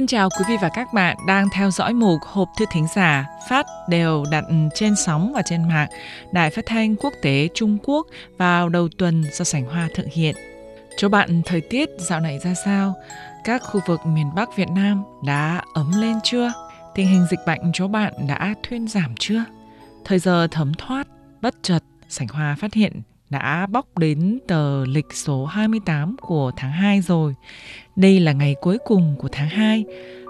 Thân chào quý vị và các bạn đang theo dõi mục Hộp Thư Thính Giả phát đều đặt trên sóng và trên mạng Đài Phát thanh Quốc tế Trung Quốc vào đầu tuần do Sảnh Hoa thực hiện. Cho bạn thời tiết dạo này ra sao? Các khu vực miền Bắc Việt Nam đã ấm lên chưa? Tình hình dịch bệnh cho bạn đã thuyên giảm chưa? Thời giờ thấm thoát, bất chợt, Sảnh Hoa phát hiện đã bóc đến tờ lịch số 28 của tháng 2 rồi. Đây là ngày cuối cùng của tháng 2.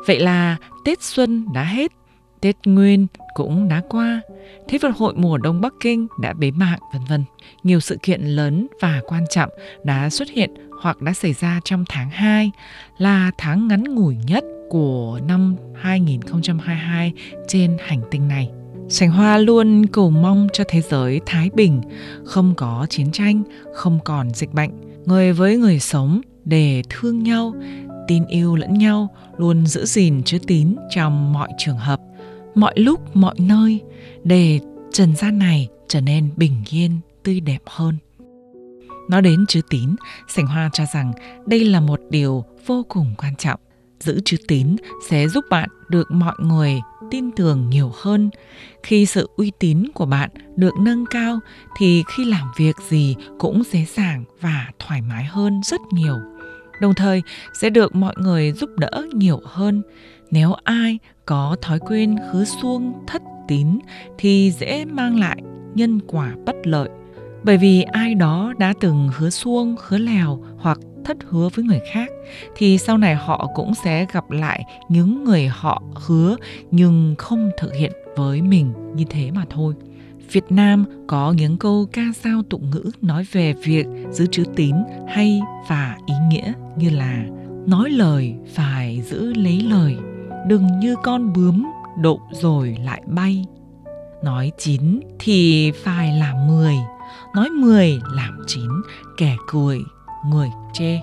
Vậy là Tết Xuân đã hết, Tết Nguyên cũng đã qua, Thế vận hội mùa đông Bắc Kinh đã bế mạc vân vân. Nhiều sự kiện lớn và quan trọng đã xuất hiện hoặc đã xảy ra trong tháng 2 là tháng ngắn ngủi nhất của năm 2022 trên hành tinh này. Sành Hoa luôn cầu mong cho thế giới thái bình, không có chiến tranh, không còn dịch bệnh. Người với người sống để thương nhau, tin yêu lẫn nhau, luôn giữ gìn chữ tín trong mọi trường hợp, mọi lúc, mọi nơi, để trần gian này trở nên bình yên, tươi đẹp hơn. Nói đến chữ tín, Sành Hoa cho rằng đây là một điều vô cùng quan trọng. Giữ chữ tín sẽ giúp bạn được mọi người tin tưởng nhiều hơn. Khi sự uy tín của bạn được nâng cao, thì khi làm việc gì cũng dễ dàng và thoải mái hơn rất nhiều. Đồng thời, sẽ được mọi người giúp đỡ nhiều hơn. Nếu ai có thói quen hứa xuông thất tín, thì dễ mang lại nhân quả bất lợi. Bởi vì ai đó đã từng hứa xuông hứa lèo hoặc thất hứa với người khác thì sau này họ cũng sẽ gặp lại những người họ hứa nhưng không thực hiện với mình như thế mà thôi Việt Nam có những câu ca dao tụng ngữ nói về việc giữ chữ tín hay và ý nghĩa như là nói lời phải giữ lấy lời, đừng như con bướm độ rồi lại bay. Nói chín thì phải làm mười, nói mười làm chín, kẻ cười, người chê.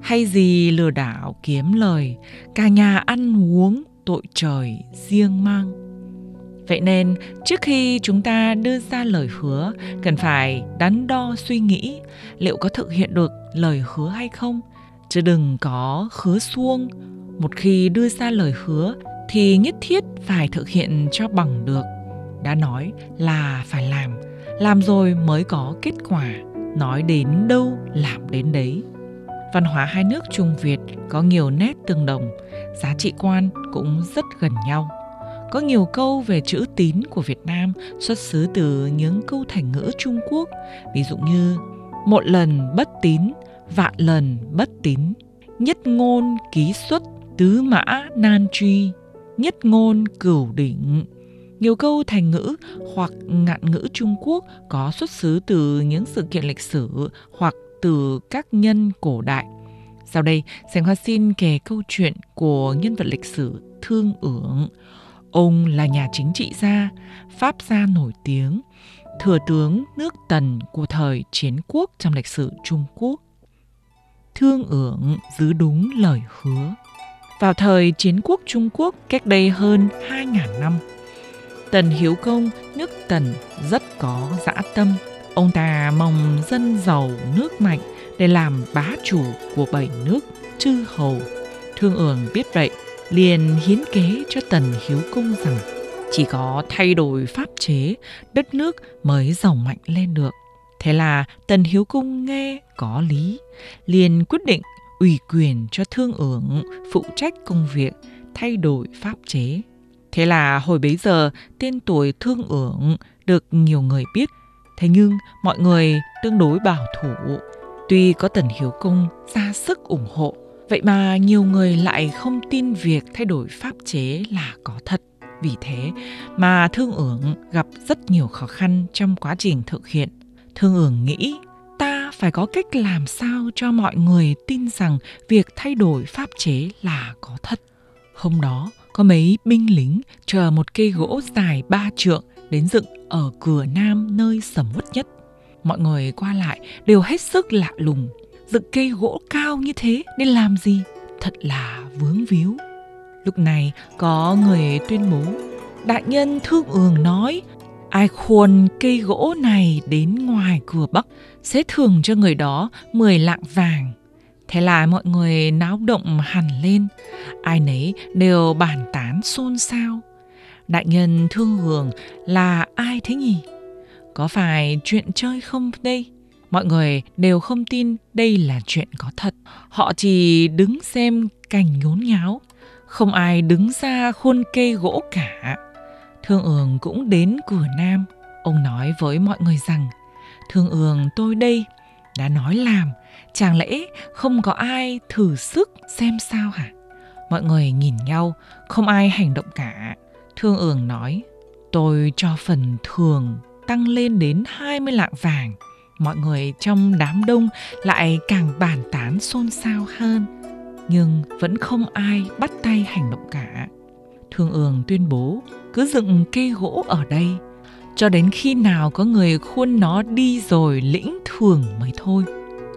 Hay gì lừa đảo kiếm lời, cả nhà ăn uống tội trời riêng mang Vậy nên, trước khi chúng ta đưa ra lời hứa, cần phải đắn đo suy nghĩ liệu có thực hiện được lời hứa hay không, chứ đừng có hứa xuông. Một khi đưa ra lời hứa thì nhất thiết phải thực hiện cho bằng được. Đã nói là phải làm, làm rồi mới có kết quả, nói đến đâu làm đến đấy. Văn hóa hai nước Trung Việt có nhiều nét tương đồng, giá trị quan cũng rất gần nhau có nhiều câu về chữ tín của Việt Nam xuất xứ từ những câu thành ngữ Trung Quốc, ví dụ như một lần bất tín, vạn lần bất tín, nhất ngôn ký xuất, tứ mã nan truy, nhất ngôn cửu đỉnh. Nhiều câu thành ngữ hoặc ngạn ngữ Trung Quốc có xuất xứ từ những sự kiện lịch sử hoặc từ các nhân cổ đại. Sau đây, Sành Hoa xin kể câu chuyện của nhân vật lịch sử Thương Ưởng, Ông là nhà chính trị gia, Pháp gia nổi tiếng, thừa tướng nước Tần của thời chiến quốc trong lịch sử Trung Quốc. Thương ưởng giữ đúng lời hứa. Vào thời chiến quốc Trung Quốc cách đây hơn 2.000 năm, Tần Hiếu Công nước Tần rất có dã tâm. Ông ta mong dân giàu nước mạnh để làm bá chủ của bảy nước chư hầu. Thương ưởng biết vậy liền hiến kế cho Tần Hiếu Công rằng chỉ có thay đổi pháp chế, đất nước mới giàu mạnh lên được. Thế là Tần Hiếu Cung nghe có lý, liền quyết định ủy quyền cho thương ưởng phụ trách công việc thay đổi pháp chế. Thế là hồi bấy giờ tên tuổi thương ưởng được nhiều người biết, thế nhưng mọi người tương đối bảo thủ. Tuy có Tần Hiếu Công ra sức ủng hộ Vậy mà nhiều người lại không tin việc thay đổi pháp chế là có thật. Vì thế mà Thương ưởng gặp rất nhiều khó khăn trong quá trình thực hiện. Thương ưởng nghĩ ta phải có cách làm sao cho mọi người tin rằng việc thay đổi pháp chế là có thật. Hôm đó, có mấy binh lính chờ một cây gỗ dài ba trượng đến dựng ở cửa nam nơi sầm uất nhất. Mọi người qua lại đều hết sức lạ lùng dựng cây gỗ cao như thế nên làm gì? Thật là vướng víu. Lúc này có người tuyên bố, Đại nhân thương ường nói, Ai khuôn cây gỗ này đến ngoài cửa Bắc Sẽ thưởng cho người đó 10 lạng vàng Thế là mọi người náo động hẳn lên, ai nấy đều bàn tán xôn xao. Đại nhân thương hưởng là ai thế nhỉ? Có phải chuyện chơi không đây? Mọi người đều không tin đây là chuyện có thật. Họ chỉ đứng xem cảnh nhốn nháo. Không ai đứng ra khuôn cây gỗ cả. Thương ường cũng đến cửa Nam. Ông nói với mọi người rằng Thương ường tôi đây đã nói làm Chẳng lẽ không có ai thử sức xem sao hả? Mọi người nhìn nhau, không ai hành động cả. Thương ường nói, tôi cho phần thường tăng lên đến 20 lạng vàng. Mọi người trong đám đông lại càng bàn tán xôn xao hơn. Nhưng vẫn không ai bắt tay hành động cả. Thương ường tuyên bố cứ dựng cây gỗ ở đây cho đến khi nào có người khuôn nó đi rồi lĩnh thường mới thôi.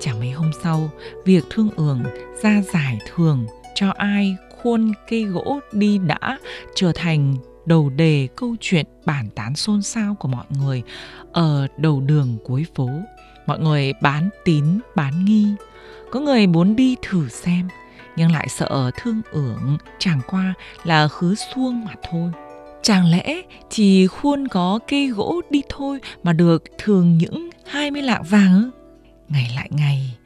Chẳng mấy hôm sau, việc thương ưởng ra giải thường cho ai khuôn cây gỗ đi đã trở thành đầu đề câu chuyện bàn tán xôn xao của mọi người ở đầu đường cuối phố. Mọi người bán tín, bán nghi. Có người muốn đi thử xem, nhưng lại sợ thương ưởng chẳng qua là khứ xuông mà thôi. Chẳng lẽ chỉ khuôn có cây gỗ đi thôi mà được thường những 20 lạng vàng? Ngày lại ngày,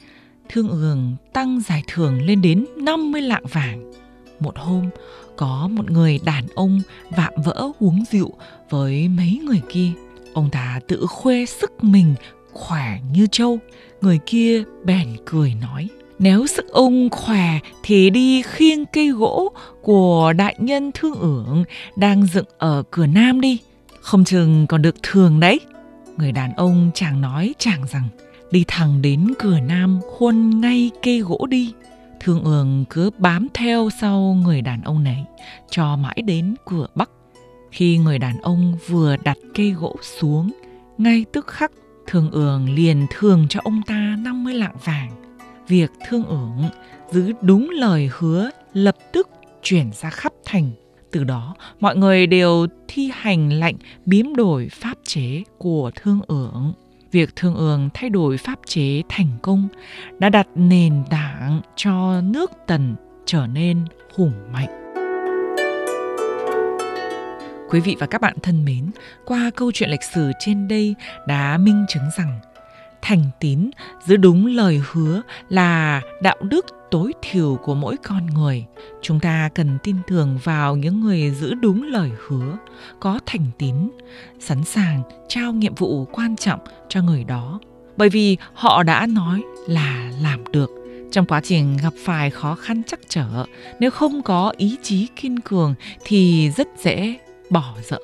thương ường tăng giải thưởng lên đến 50 lạng vàng. Một hôm, có một người đàn ông vạm vỡ uống rượu với mấy người kia. Ông ta tự khoe sức mình khỏe như trâu. Người kia bèn cười nói. Nếu sức ông khỏe thì đi khiêng cây gỗ của đại nhân thương ưởng đang dựng ở cửa nam đi. Không chừng còn được thường đấy. Người đàn ông chàng nói chàng rằng đi thẳng đến cửa nam khuôn ngay cây gỗ đi. Thương ưởng cứ bám theo sau người đàn ông này cho mãi đến cửa bắc. Khi người đàn ông vừa đặt cây gỗ xuống, ngay tức khắc thương ưởng liền thường cho ông ta 50 lạng vàng việc thương ưởng giữ đúng lời hứa lập tức chuyển ra khắp thành. Từ đó, mọi người đều thi hành lệnh biếm đổi pháp chế của thương ưởng. Việc thương ưởng thay đổi pháp chế thành công đã đặt nền tảng cho nước Tần trở nên hùng mạnh. Quý vị và các bạn thân mến, qua câu chuyện lịch sử trên đây đã minh chứng rằng thành tín giữ đúng lời hứa là đạo đức tối thiểu của mỗi con người. Chúng ta cần tin tưởng vào những người giữ đúng lời hứa, có thành tín, sẵn sàng trao nhiệm vụ quan trọng cho người đó. Bởi vì họ đã nói là làm được. Trong quá trình gặp phải khó khăn chắc trở, nếu không có ý chí kiên cường thì rất dễ bỏ dỡ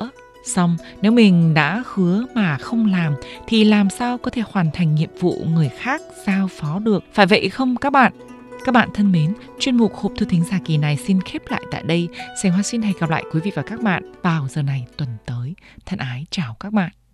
Xong, nếu mình đã hứa mà không làm thì làm sao có thể hoàn thành nhiệm vụ người khác giao phó được? Phải vậy không các bạn? Các bạn thân mến, chuyên mục hộp thư thính giả kỳ này xin khép lại tại đây. Sành Hoa xin hẹn gặp lại quý vị và các bạn vào giờ này tuần tới. Thân ái chào các bạn.